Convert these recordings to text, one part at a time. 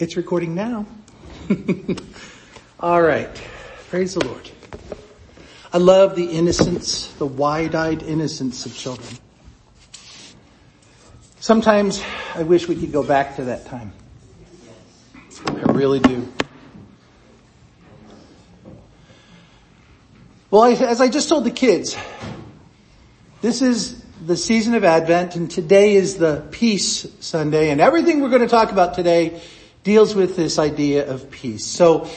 It's recording now. All right. Praise the Lord. I love the innocence, the wide-eyed innocence of children. Sometimes I wish we could go back to that time. I really do. Well, as I just told the kids, this is the season of Advent and today is the Peace Sunday and everything we're going to talk about today deals with this idea of peace. So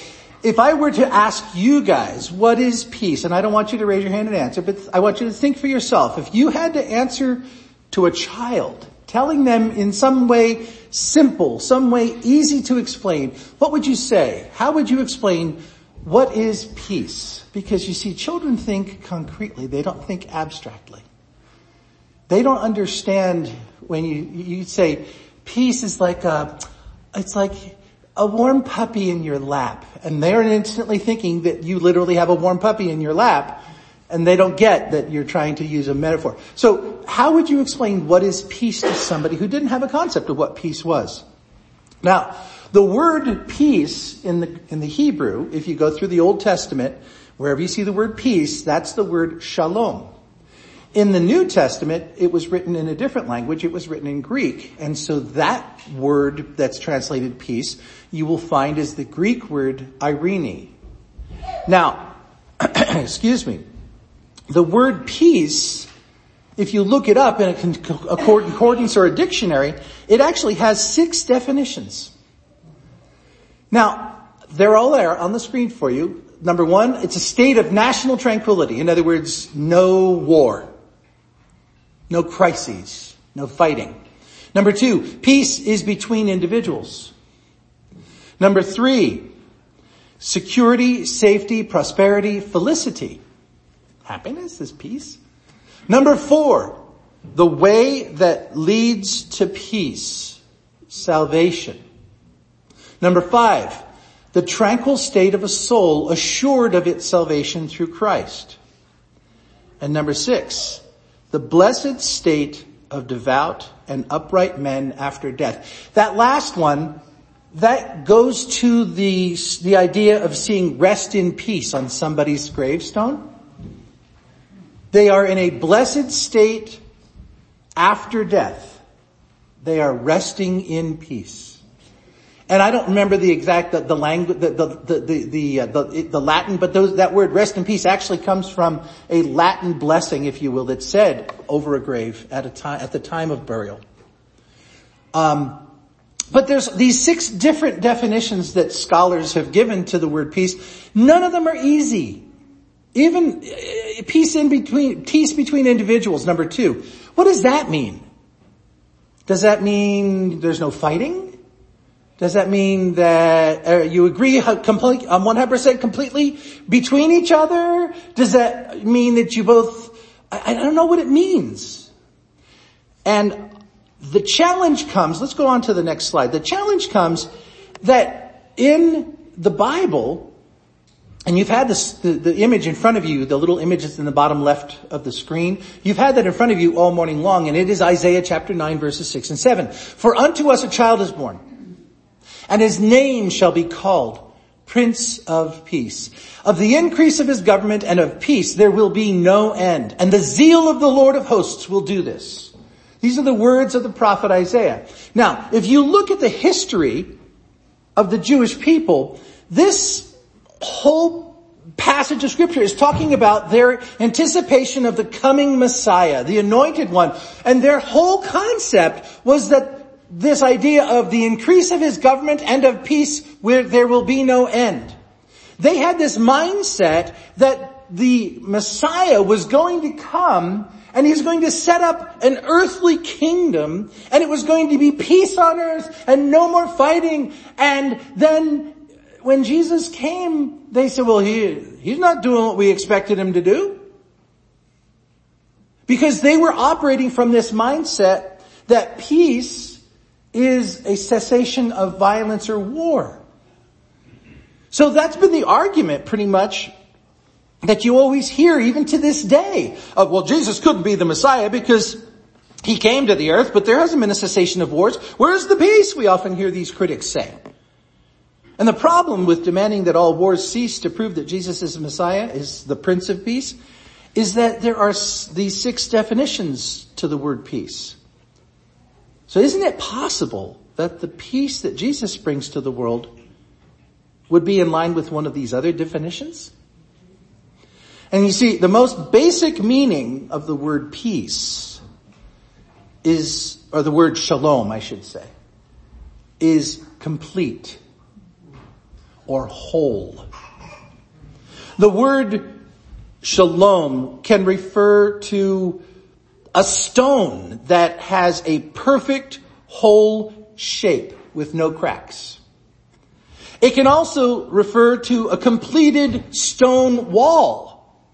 if I were to ask you guys, what is peace? And I don't want you to raise your hand and answer, but I want you to think for yourself. If you had to answer to a child, telling them in some way simple, some way easy to explain, what would you say? How would you explain what is peace? Because you see, children think concretely, they don't think abstractly. They don't understand when you, you say peace is like a, it's like a warm puppy in your lap and they're instantly thinking that you literally have a warm puppy in your lap and they don't get that you're trying to use a metaphor. So how would you explain what is peace to somebody who didn't have a concept of what peace was? Now, the word peace in the, in the Hebrew, if you go through the Old Testament, wherever you see the word peace, that's the word shalom. In the New Testament, it was written in a different language. It was written in Greek. And so that word that's translated peace, you will find is the Greek word eirene. Now, excuse me, the word peace, if you look it up in a concordance or a dictionary, it actually has six definitions. Now, they're all there on the screen for you. Number one, it's a state of national tranquility. In other words, no war. No crises. No fighting. Number two, peace is between individuals. Number three, security, safety, prosperity, felicity. Happiness is peace. Number four, the way that leads to peace, salvation. Number five, the tranquil state of a soul assured of its salvation through Christ. And number six, the blessed state of devout and upright men after death. That last one, that goes to the, the idea of seeing rest in peace on somebody's gravestone. They are in a blessed state after death. They are resting in peace and I don't remember the exact, the, the language, the, the, the, the, uh, the, the, Latin, but those, that word rest in peace actually comes from a Latin blessing, if you will, that said over a grave at a time, at the time of burial. Um, but there's these six different definitions that scholars have given to the word peace. None of them are easy. Even uh, peace in between, peace between individuals, number two. What does that mean? Does that mean there's no fighting? Does that mean that uh, you agree complete, um, 100% completely between each other? Does that mean that you both, I, I don't know what it means. And the challenge comes, let's go on to the next slide. The challenge comes that in the Bible, and you've had this, the, the, image in front of you, the little image that's in the bottom left of the screen. You've had that in front of you all morning long, and it is Isaiah chapter 9 verses 6 and 7. For unto us a child is born and his name shall be called Prince of Peace. Of the increase of his government and of peace there will be no end. And the zeal of the Lord of hosts will do this. These are the words of the prophet Isaiah. Now, if you look at the history of the Jewish people, this whole passage of scripture is talking about their anticipation of the coming Messiah, the anointed one. And their whole concept was that this idea of the increase of his government and of peace where there will be no end. They had this mindset that the Messiah was going to come and he's going to set up an earthly kingdom and it was going to be peace on earth and no more fighting. And then when Jesus came, they said, well, he, he's not doing what we expected him to do. Because they were operating from this mindset that peace is a cessation of violence or war. So that's been the argument pretty much that you always hear even to this day. Of, well, Jesus couldn't be the Messiah because he came to the earth, but there hasn't been a cessation of wars. Where's the peace? We often hear these critics say. And the problem with demanding that all wars cease to prove that Jesus is the Messiah, is the Prince of Peace, is that there are these six definitions to the word peace. So isn't it possible that the peace that Jesus brings to the world would be in line with one of these other definitions? And you see, the most basic meaning of the word peace is, or the word shalom, I should say, is complete or whole. The word shalom can refer to a stone that has a perfect whole shape with no cracks. It can also refer to a completed stone wall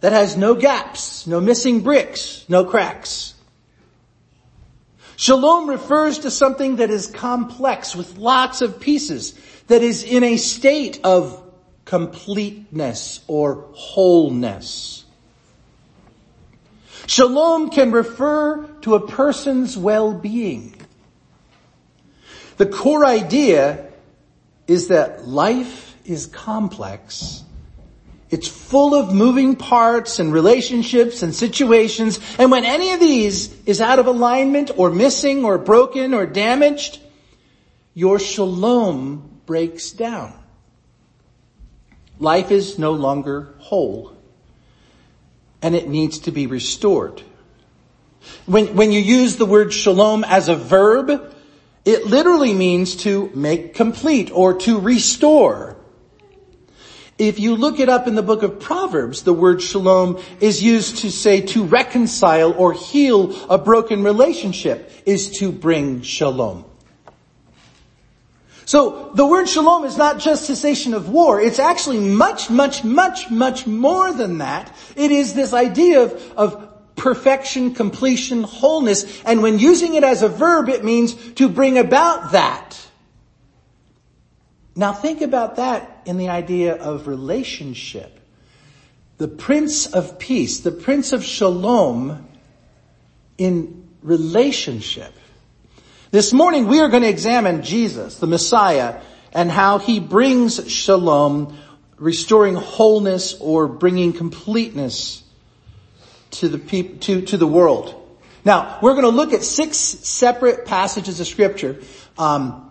that has no gaps, no missing bricks, no cracks. Shalom refers to something that is complex with lots of pieces, that is in a state of completeness or wholeness. Shalom can refer to a person's well-being. The core idea is that life is complex. It's full of moving parts and relationships and situations. And when any of these is out of alignment or missing or broken or damaged, your shalom breaks down. Life is no longer whole and it needs to be restored. When, when you use the word shalom as a verb, it literally means to make complete or to restore. If you look it up in the book of Proverbs, the word shalom is used to say to reconcile or heal a broken relationship is to bring shalom. So the word shalom is not just cessation of war. It's actually much, much, much, much more than that. It is this idea of, of perfection, completion, wholeness. And when using it as a verb, it means to bring about that. Now think about that in the idea of relationship. The Prince of Peace, the Prince of Shalom in relationship. This morning we are going to examine Jesus, the Messiah, and how he brings shalom, restoring wholeness or bringing completeness to the people, to, to the world. Now, we're going to look at six separate passages of scripture. Um,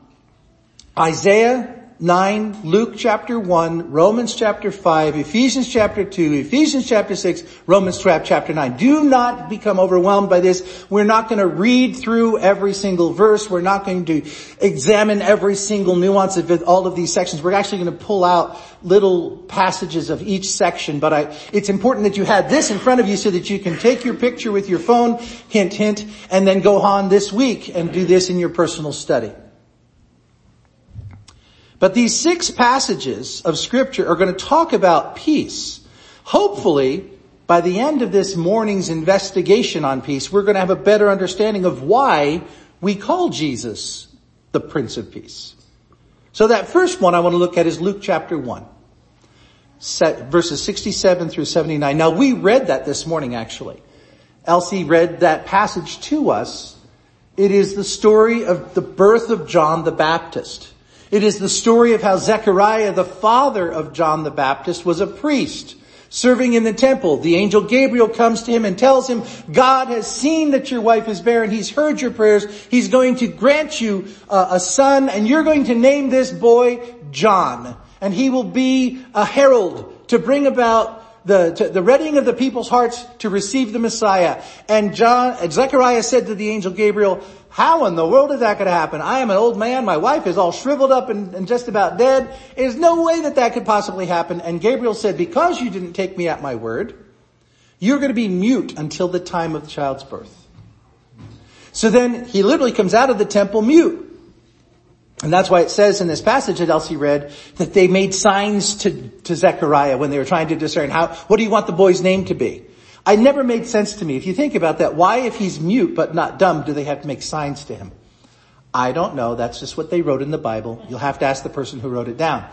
Isaiah, 9, Luke chapter 1, Romans chapter 5, Ephesians chapter 2, Ephesians chapter 6, Romans chapter 9. Do not become overwhelmed by this. We're not going to read through every single verse. We're not going to examine every single nuance of all of these sections. We're actually going to pull out little passages of each section, but I, it's important that you have this in front of you so that you can take your picture with your phone, hint, hint, and then go on this week and do this in your personal study. But these six passages of scripture are going to talk about peace. Hopefully, by the end of this morning's investigation on peace, we're going to have a better understanding of why we call Jesus the Prince of Peace. So that first one I want to look at is Luke chapter 1, verses 67 through 79. Now we read that this morning actually. Elsie read that passage to us. It is the story of the birth of John the Baptist. It is the story of how Zechariah, the father of John the Baptist, was a priest serving in the temple. The angel Gabriel comes to him and tells him, God has seen that your wife is barren. He's heard your prayers. He's going to grant you uh, a son and you're going to name this boy John. And he will be a herald to bring about the, the readying of the people's hearts to receive the Messiah. And John, Zechariah said to the angel Gabriel, how in the world is that going to happen? I am an old man. My wife is all shriveled up and, and, just about dead. There's no way that that could possibly happen. And Gabriel said, because you didn't take me at my word, you're going to be mute until the time of the child's birth. So then he literally comes out of the temple mute. And that's why it says in this passage that Elsie read that they made signs to, to Zechariah when they were trying to discern how, what do you want the boy's name to be? I never made sense to me. If you think about that, why if he's mute but not dumb do they have to make signs to him? I don't know. That's just what they wrote in the Bible. You'll have to ask the person who wrote it down.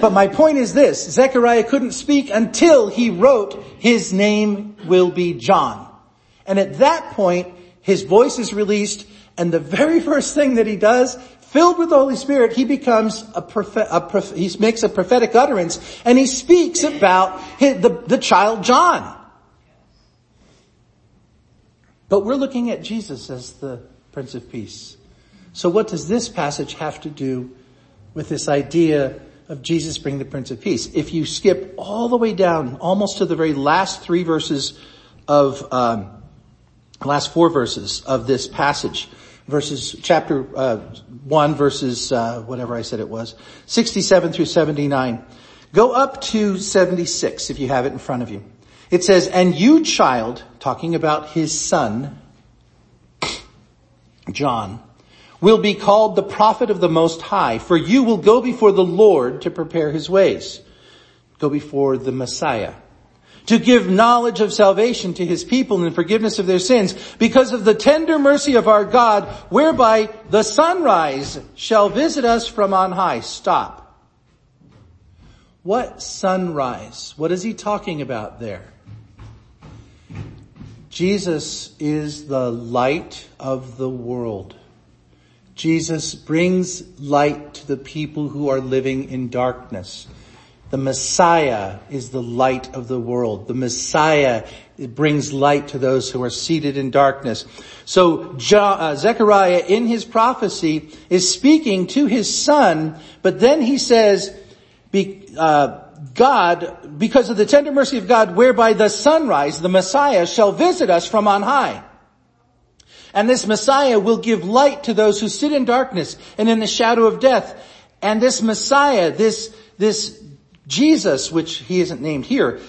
But my point is this, Zechariah couldn't speak until he wrote, his name will be John. And at that point, his voice is released and the very first thing that he does filled with the Holy Spirit, he becomes a, prophet, a he makes a prophetic utterance and he speaks about his, the, the child John. But we're looking at Jesus as the Prince of Peace. So what does this passage have to do with this idea of Jesus being the Prince of Peace? If you skip all the way down, almost to the very last three verses of, um, last four verses of this passage, verses, chapter uh, 1 verses, uh, whatever I said it was, 67 through 79. Go up to 76 if you have it in front of you. It says, and you child, talking about his son, John, will be called the prophet of the Most High, for you will go before the Lord to prepare his ways. Go before the Messiah. To give knowledge of salvation to his people and forgiveness of their sins because of the tender mercy of our God, whereby the sunrise shall visit us from on high. Stop. What sunrise? What is he talking about there? Jesus is the light of the world. Jesus brings light to the people who are living in darkness. The Messiah is the light of the world. The Messiah brings light to those who are seated in darkness. So uh, Zechariah in his prophecy is speaking to his son, but then he says, uh, God, because of the tender mercy of God, whereby the sunrise, the Messiah, shall visit us from on high. And this Messiah will give light to those who sit in darkness and in the shadow of death. And this Messiah, this, this Jesus, which he isn't named here,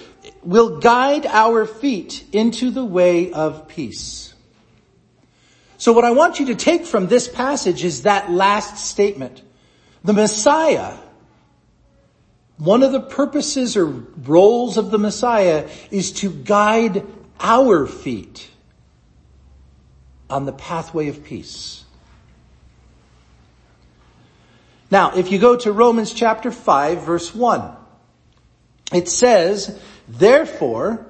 will guide our feet into the way of peace. So what I want you to take from this passage is that last statement. The Messiah one of the purposes or roles of the Messiah is to guide our feet on the pathway of peace. Now, if you go to Romans chapter 5 verse 1, it says, therefore,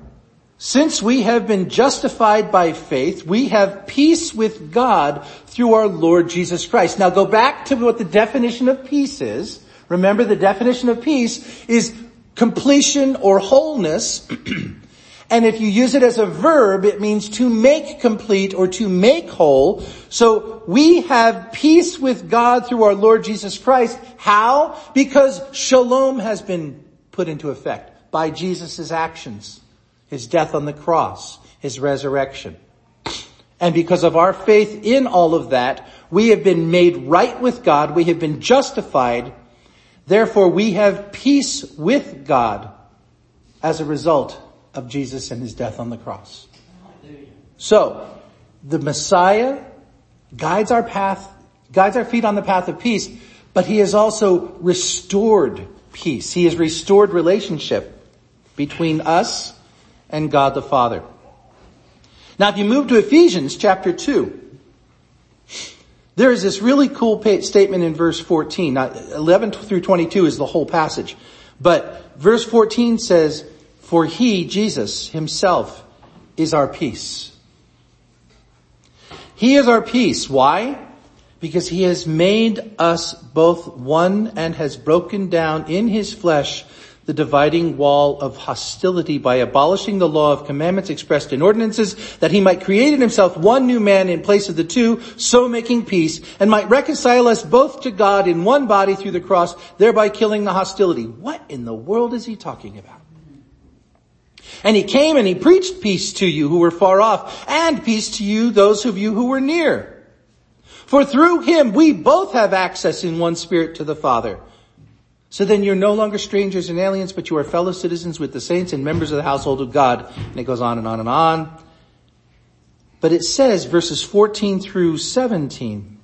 since we have been justified by faith, we have peace with God through our Lord Jesus Christ. Now go back to what the definition of peace is. Remember the definition of peace is completion or wholeness. and if you use it as a verb, it means to make complete or to make whole. So we have peace with God through our Lord Jesus Christ. How? Because shalom has been put into effect by Jesus' actions, his death on the cross, his resurrection. And because of our faith in all of that, we have been made right with God. We have been justified Therefore we have peace with God as a result of Jesus and his death on the cross. So, the Messiah guides our path, guides our feet on the path of peace, but he has also restored peace. He has restored relationship between us and God the Father. Now if you move to Ephesians chapter 2, there is this really cool statement in verse 14. Now, 11 through 22 is the whole passage. But verse 14 says, for he, Jesus himself, is our peace. He is our peace. Why? Because he has made us both one and has broken down in his flesh the dividing wall of hostility by abolishing the law of commandments expressed in ordinances that he might create in himself one new man in place of the two, so making peace, and might reconcile us both to God in one body through the cross, thereby killing the hostility. What in the world is he talking about? And he came and he preached peace to you who were far off, and peace to you, those of you who were near. For through him we both have access in one spirit to the Father. So then you're no longer strangers and aliens, but you are fellow citizens with the saints and members of the household of God. And it goes on and on and on. But it says, verses 14 through 17,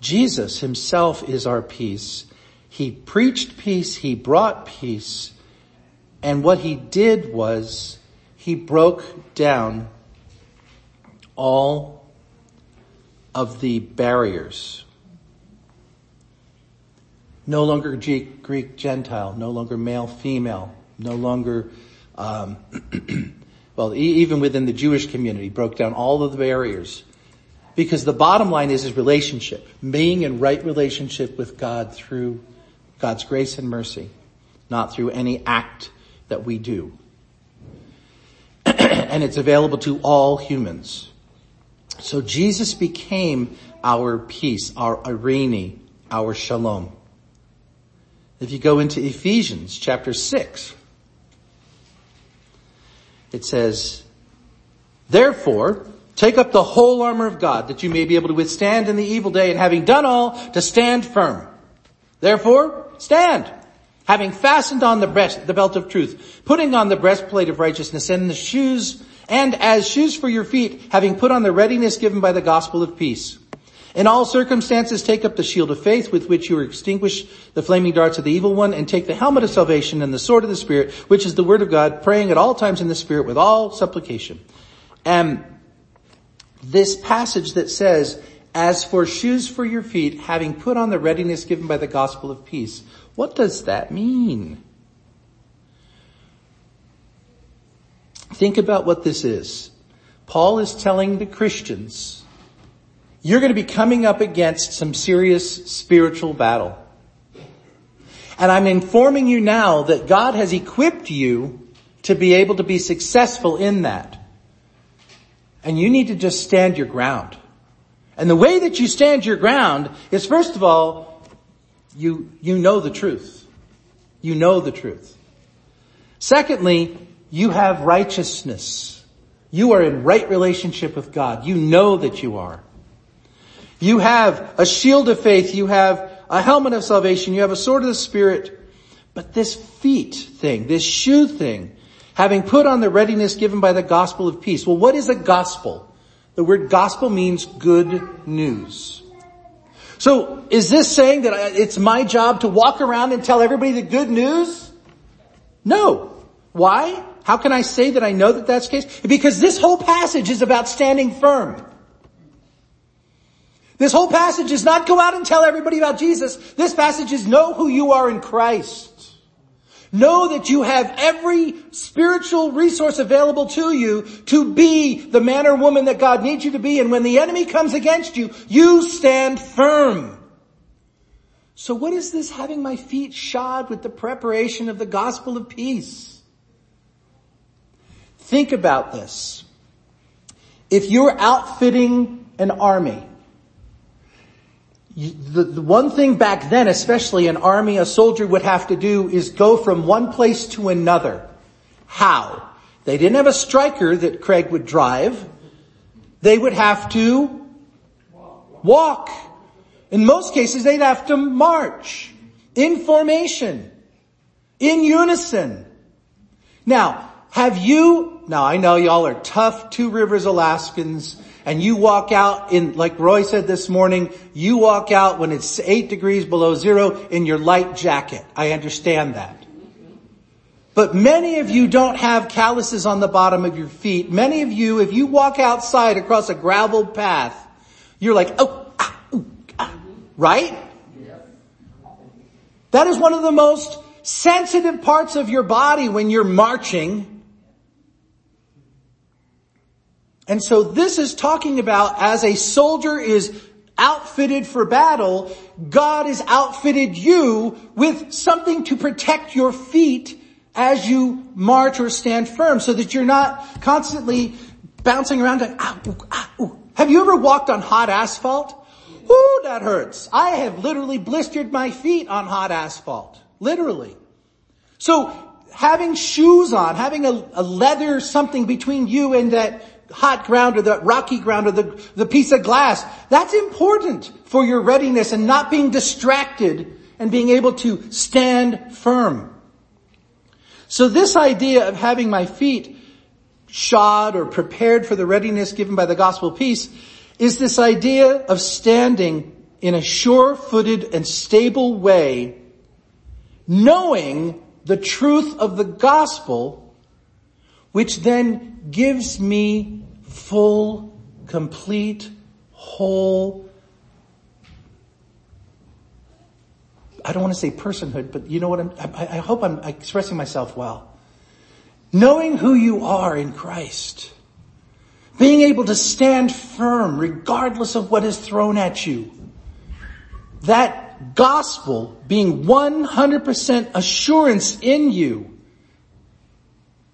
Jesus himself is our peace. He preached peace, he brought peace, and what he did was he broke down all of the barriers no longer Greek, Greek Gentile, no longer male, female, no longer, um, well, even within the Jewish community, broke down all of the barriers. Because the bottom line is, is relationship. Being in right relationship with God through God's grace and mercy, not through any act that we do. and it's available to all humans. So Jesus became our peace, our eirene, our shalom. If you go into Ephesians chapter 6, it says, Therefore, take up the whole armor of God that you may be able to withstand in the evil day and having done all, to stand firm. Therefore, stand, having fastened on the breast, the belt of truth, putting on the breastplate of righteousness and the shoes, and as shoes for your feet, having put on the readiness given by the gospel of peace. In all circumstances, take up the shield of faith with which you extinguish the flaming darts of the evil one and take the helmet of salvation and the sword of the Spirit, which is the word of God, praying at all times in the Spirit with all supplication. And this passage that says, as for shoes for your feet, having put on the readiness given by the gospel of peace. What does that mean? Think about what this is. Paul is telling the Christians, you're going to be coming up against some serious spiritual battle. And I'm informing you now that God has equipped you to be able to be successful in that. And you need to just stand your ground. And the way that you stand your ground is first of all, you, you know the truth. You know the truth. Secondly, you have righteousness. You are in right relationship with God. You know that you are. You have a shield of faith. You have a helmet of salvation. You have a sword of the spirit. But this feet thing, this shoe thing, having put on the readiness given by the gospel of peace. Well, what is a gospel? The word gospel means good news. So is this saying that it's my job to walk around and tell everybody the good news? No. Why? How can I say that I know that that's the case? Because this whole passage is about standing firm. This whole passage is not go out and tell everybody about Jesus. This passage is know who you are in Christ. Know that you have every spiritual resource available to you to be the man or woman that God needs you to be. And when the enemy comes against you, you stand firm. So what is this having my feet shod with the preparation of the gospel of peace? Think about this. If you're outfitting an army, the, the one thing back then, especially an army, a soldier would have to do is go from one place to another. How? They didn't have a Stryker that Craig would drive. They would have to walk. In most cases, they'd have to march in formation, in unison. Now, have you, now I know y'all are tough Two Rivers Alaskans and you walk out in, like Roy said this morning, you walk out when it's eight degrees below zero in your light jacket. I understand that. But many of you don't have calluses on the bottom of your feet. Many of you, if you walk outside across a gravel path, you're like, oh, ah, ooh, ah, right? That is one of the most sensitive parts of your body when you're marching And so this is talking about as a soldier is outfitted for battle, God has outfitted you with something to protect your feet as you march or stand firm so that you're not constantly bouncing around like. Have you ever walked on hot asphalt? Ooh, that hurts. I have literally blistered my feet on hot asphalt. Literally. So having shoes on, having a, a leather something between you and that hot ground or the rocky ground or the, the piece of glass. That's important for your readiness and not being distracted and being able to stand firm. So this idea of having my feet shod or prepared for the readiness given by the gospel peace is this idea of standing in a sure-footed and stable way, knowing the truth of the gospel, which then gives me full, complete, whole, I don't want to say personhood, but you know what I'm, I, I hope I'm expressing myself well. Knowing who you are in Christ. Being able to stand firm regardless of what is thrown at you. That gospel being 100% assurance in you.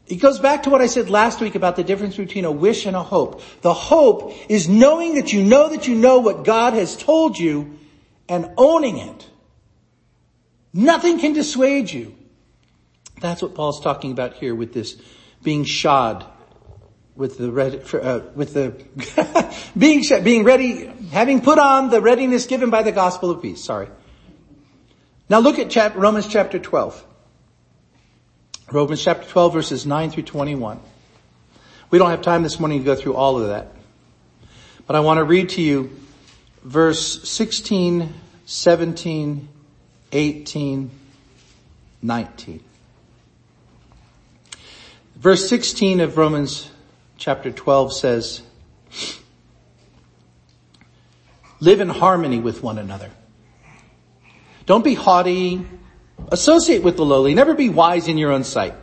It goes back to what I said last week about the difference between a wish and a hope. The hope is knowing that you know that you know what God has told you and owning it. Nothing can dissuade you. That's what Paul's talking about here with this being shod with the ready, uh, with the being being ready, having put on the readiness given by the gospel of peace. Sorry. Now look at chap- Romans chapter 12. Romans chapter 12 verses 9 through 21. We don't have time this morning to go through all of that. But I want to read to you verse 16, 17, 18, 19. Verse 16 of Romans chapter 12 says, live in harmony with one another. Don't be haughty. Associate with the lowly. Never be wise in your own sight.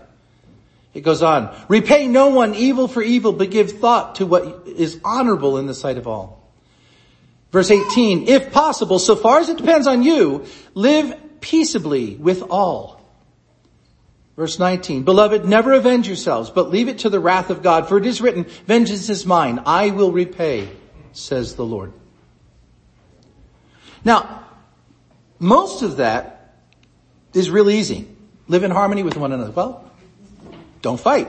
It goes on. Repay no one evil for evil, but give thought to what is honorable in the sight of all. Verse 18, if possible, so far as it depends on you, live peaceably with all. Verse 19, beloved, never avenge yourselves, but leave it to the wrath of God, for it is written, vengeance is mine, I will repay, says the Lord. Now, most of that is real easy. Live in harmony with one another. Well, don't fight.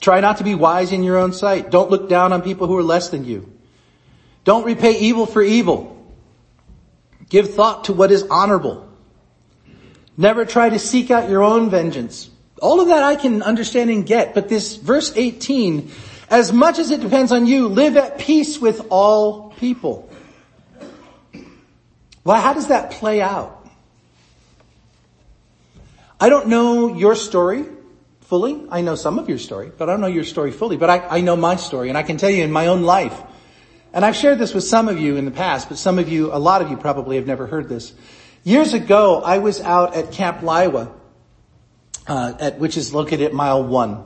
Try not to be wise in your own sight. Don't look down on people who are less than you. Don't repay evil for evil. Give thought to what is honorable. Never try to seek out your own vengeance. All of that I can understand and get, but this verse 18, as much as it depends on you, live at peace with all people. Well, how does that play out? I don't know your story fully. I know some of your story, but I don't know your story fully. But I, I know my story and I can tell you in my own life, and I've shared this with some of you in the past, but some of you, a lot of you probably have never heard this. Years ago, I was out at Camp Li-Wa, uh, at, which is located at mile one,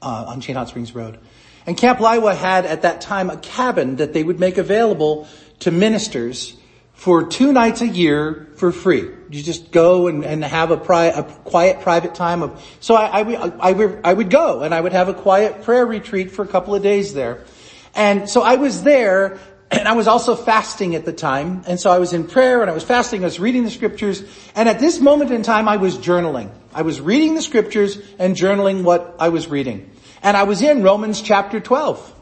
uh, on Chena Hot Springs Road. And Camp Li-Wa had at that time a cabin that they would make available to ministers for two nights a year for free. You just go and, and have a, pri- a quiet private time of, so I, I, I, I would go and I would have a quiet prayer retreat for a couple of days there. And so I was there and I was also fasting at the time. And so I was in prayer and I was fasting. I was reading the scriptures. And at this moment in time, I was journaling. I was reading the scriptures and journaling what I was reading. And I was in Romans chapter 12.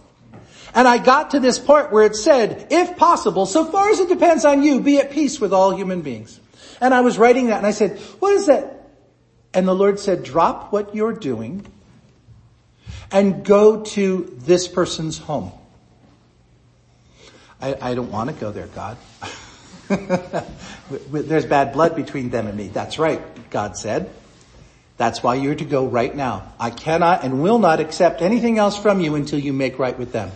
And I got to this part where it said, if possible, so far as it depends on you, be at peace with all human beings. And I was writing that and I said, what is that? And the Lord said, drop what you're doing and go to this person's home. I, I don't want to go there, God. There's bad blood between them and me. That's right, God said. That's why you're to go right now. I cannot and will not accept anything else from you until you make right with them.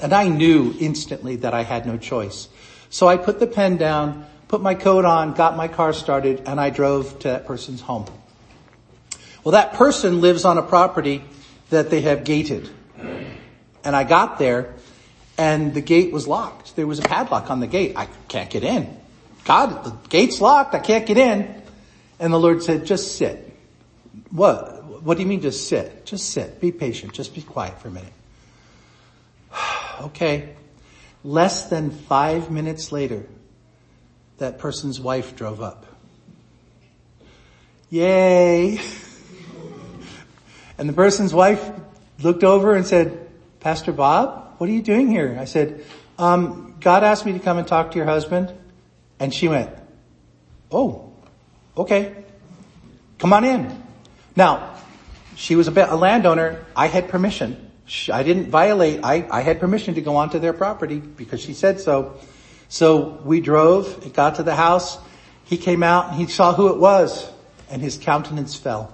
And I knew instantly that I had no choice. So I put the pen down, put my coat on, got my car started, and I drove to that person's home. Well, that person lives on a property that they have gated. And I got there and the gate was locked. There was a padlock on the gate. I can't get in. God, the gate's locked. I can't get in. And the Lord said, just sit. What? What do you mean just sit? Just sit. Be patient. Just be quiet for a minute. Okay. Less than five minutes later, that person's wife drove up. Yay. And the person's wife looked over and said, Pastor Bob, what are you doing here? I said, um, God asked me to come and talk to your husband. And she went, oh, okay. Come on in. Now, she was a, landowner. I had permission. I didn't violate. I, I had permission to go onto their property because she said so. So we drove. It got to the house. He came out and he saw who it was and his countenance fell.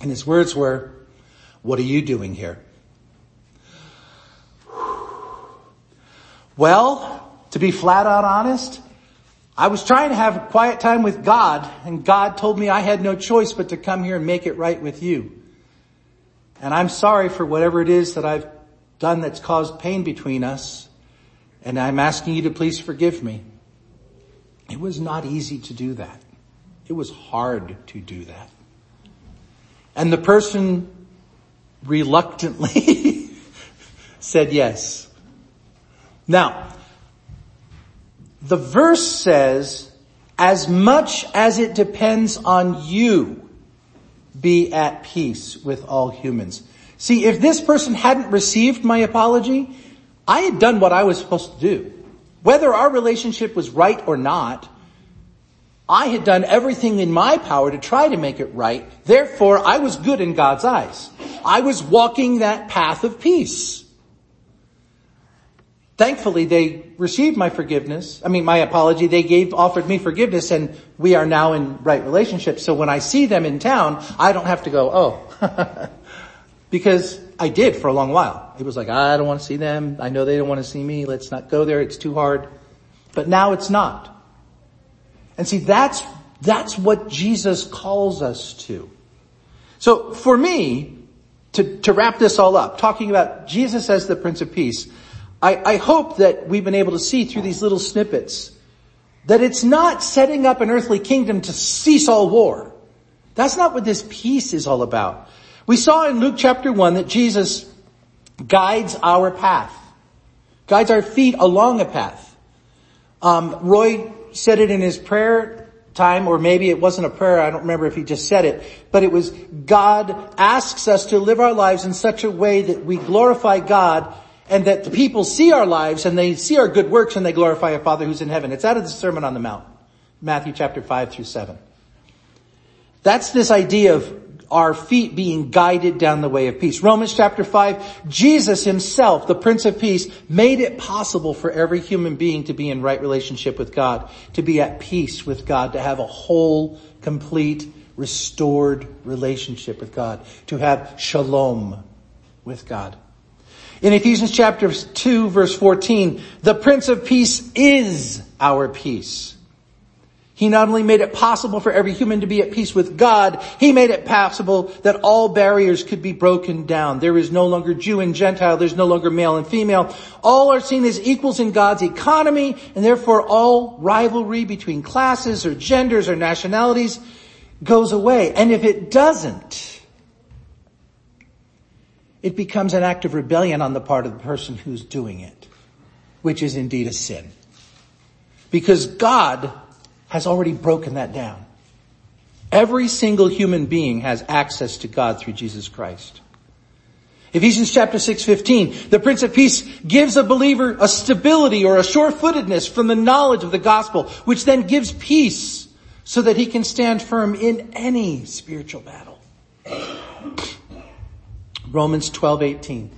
And his words were, what are you doing here? Well, to be flat out honest, I was trying to have a quiet time with God and God told me I had no choice but to come here and make it right with you. And I'm sorry for whatever it is that I've done that's caused pain between us. And I'm asking you to please forgive me. It was not easy to do that. It was hard to do that. And the person reluctantly said yes. Now, the verse says, as much as it depends on you, be at peace with all humans. See, if this person hadn't received my apology, I had done what I was supposed to do. Whether our relationship was right or not, I had done everything in my power to try to make it right. Therefore, I was good in God's eyes. I was walking that path of peace. Thankfully, they received my forgiveness. I mean, my apology. They gave, offered me forgiveness and we are now in right relationship. So when I see them in town, I don't have to go, oh, because I did for a long while. It was like, I don't want to see them. I know they don't want to see me. Let's not go there. It's too hard. But now it's not. And see, that's, that's what Jesus calls us to. So for me, to, to wrap this all up, talking about Jesus as the Prince of Peace, I, I hope that we've been able to see through these little snippets that it's not setting up an earthly kingdom to cease all war. That's not what this peace is all about. We saw in Luke chapter 1 that Jesus guides our path, guides our feet along a path. Um, Roy said it in his prayer time, or maybe it wasn't a prayer, I don't remember if he just said it, but it was God asks us to live our lives in such a way that we glorify God and that the people see our lives and they see our good works and they glorify our Father who's in heaven. It's out of the Sermon on the Mount, Matthew chapter 5 through 7. That's this idea of our feet being guided down the way of peace. Romans chapter 5, Jesus himself, the Prince of Peace, made it possible for every human being to be in right relationship with God, to be at peace with God, to have a whole, complete, restored relationship with God, to have shalom with God. In Ephesians chapter 2 verse 14, the Prince of Peace is our peace. He not only made it possible for every human to be at peace with God, He made it possible that all barriers could be broken down. There is no longer Jew and Gentile, there's no longer male and female. All are seen as equals in God's economy, and therefore all rivalry between classes or genders or nationalities goes away. And if it doesn't, it becomes an act of rebellion on the part of the person who's doing it, which is indeed a sin. Because God has already broken that down. Every single human being has access to God through Jesus Christ. Ephesians chapter 6, 15, the Prince of Peace gives a believer a stability or a sure-footedness from the knowledge of the gospel, which then gives peace so that he can stand firm in any spiritual battle. Romans 12, 18.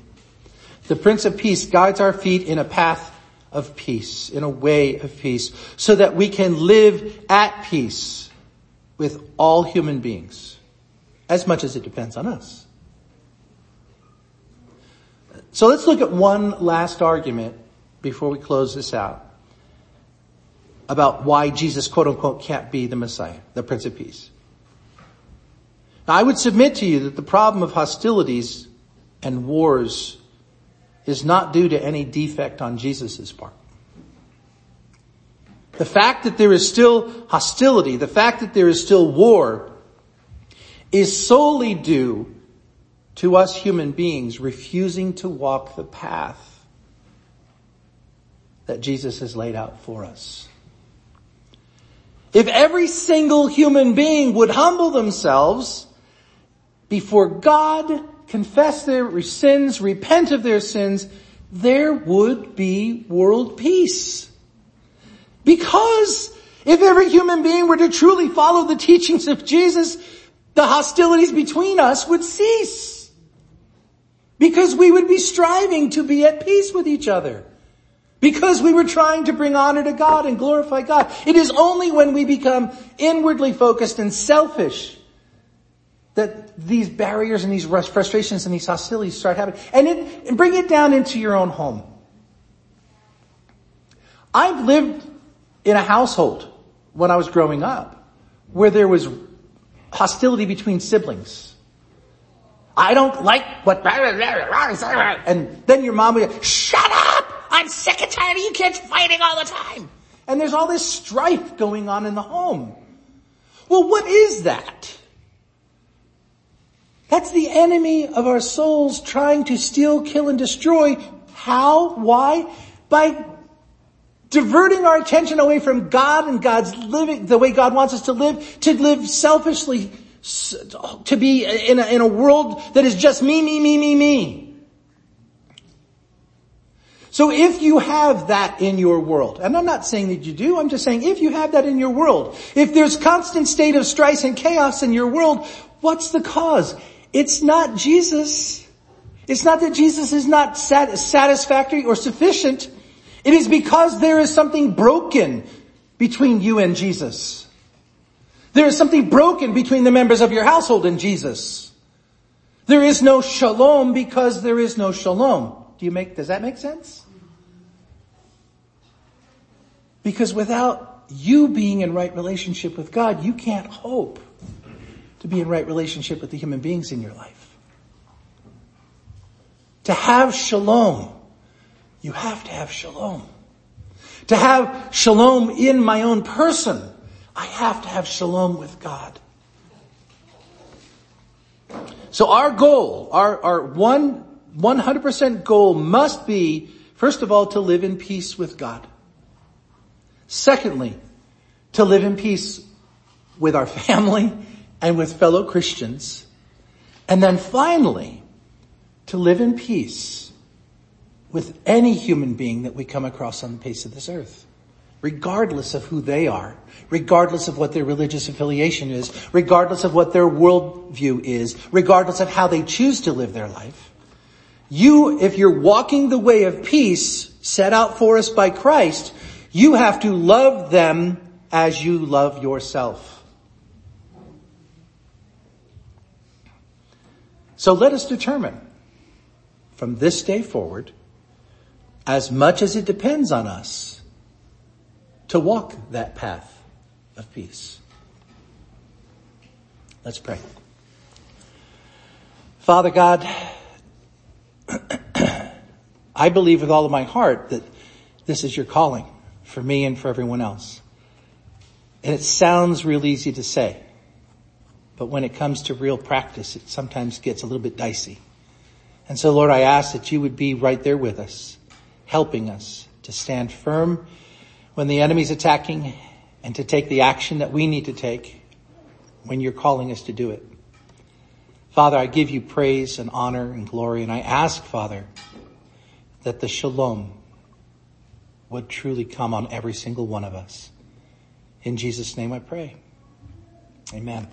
The Prince of Peace guides our feet in a path of peace, in a way of peace, so that we can live at peace with all human beings, as much as it depends on us. So let's look at one last argument before we close this out about why Jesus quote unquote can't be the Messiah, the Prince of Peace. Now, I would submit to you that the problem of hostilities and wars is not due to any defect on Jesus' part. The fact that there is still hostility, the fact that there is still war, is solely due to us human beings refusing to walk the path that Jesus has laid out for us. If every single human being would humble themselves before God, confess their sins, repent of their sins, there would be world peace. Because if every human being were to truly follow the teachings of Jesus, the hostilities between us would cease. Because we would be striving to be at peace with each other. Because we were trying to bring honor to God and glorify God. It is only when we become inwardly focused and selfish that these barriers and these frustrations and these hostilities start happening. And, it, and bring it down into your own home. I've lived in a household when I was growing up where there was hostility between siblings. I don't like what, and then your mom would, shut up! I'm sick and tired of you kids fighting all the time. And there's all this strife going on in the home. Well, what is that? That's the enemy of our souls trying to steal, kill, and destroy. How? Why? By diverting our attention away from God and God's living, the way God wants us to live, to live selfishly, to be in a, in a world that is just me, me, me, me, me. So if you have that in your world, and I'm not saying that you do, I'm just saying if you have that in your world, if there's constant state of strife and chaos in your world, what's the cause? It's not Jesus. It's not that Jesus is not satisfactory or sufficient. It is because there is something broken between you and Jesus. There is something broken between the members of your household and Jesus. There is no shalom because there is no shalom. Do you make, does that make sense? Because without you being in right relationship with God, you can't hope to be in right relationship with the human beings in your life. To have shalom, you have to have shalom. To have shalom in my own person, I have to have shalom with God. So our goal, our, our one, 100% goal must be, first of all, to live in peace with God. Secondly, to live in peace with our family and with fellow Christians. And then finally, to live in peace with any human being that we come across on the face of this earth. Regardless of who they are, regardless of what their religious affiliation is, regardless of what their worldview is, regardless of how they choose to live their life. You, if you're walking the way of peace set out for us by Christ, you have to love them as you love yourself. So let us determine from this day forward, as much as it depends on us, to walk that path of peace. Let's pray. Father God, I believe with all of my heart that this is your calling for me and for everyone else. And it sounds real easy to say, but when it comes to real practice, it sometimes gets a little bit dicey. And so Lord, I ask that you would be right there with us, helping us to stand firm when the enemy's attacking and to take the action that we need to take when you're calling us to do it. Father, I give you praise and honor and glory, and I ask, Father, that the shalom would truly come on every single one of us. In Jesus' name I pray. Amen.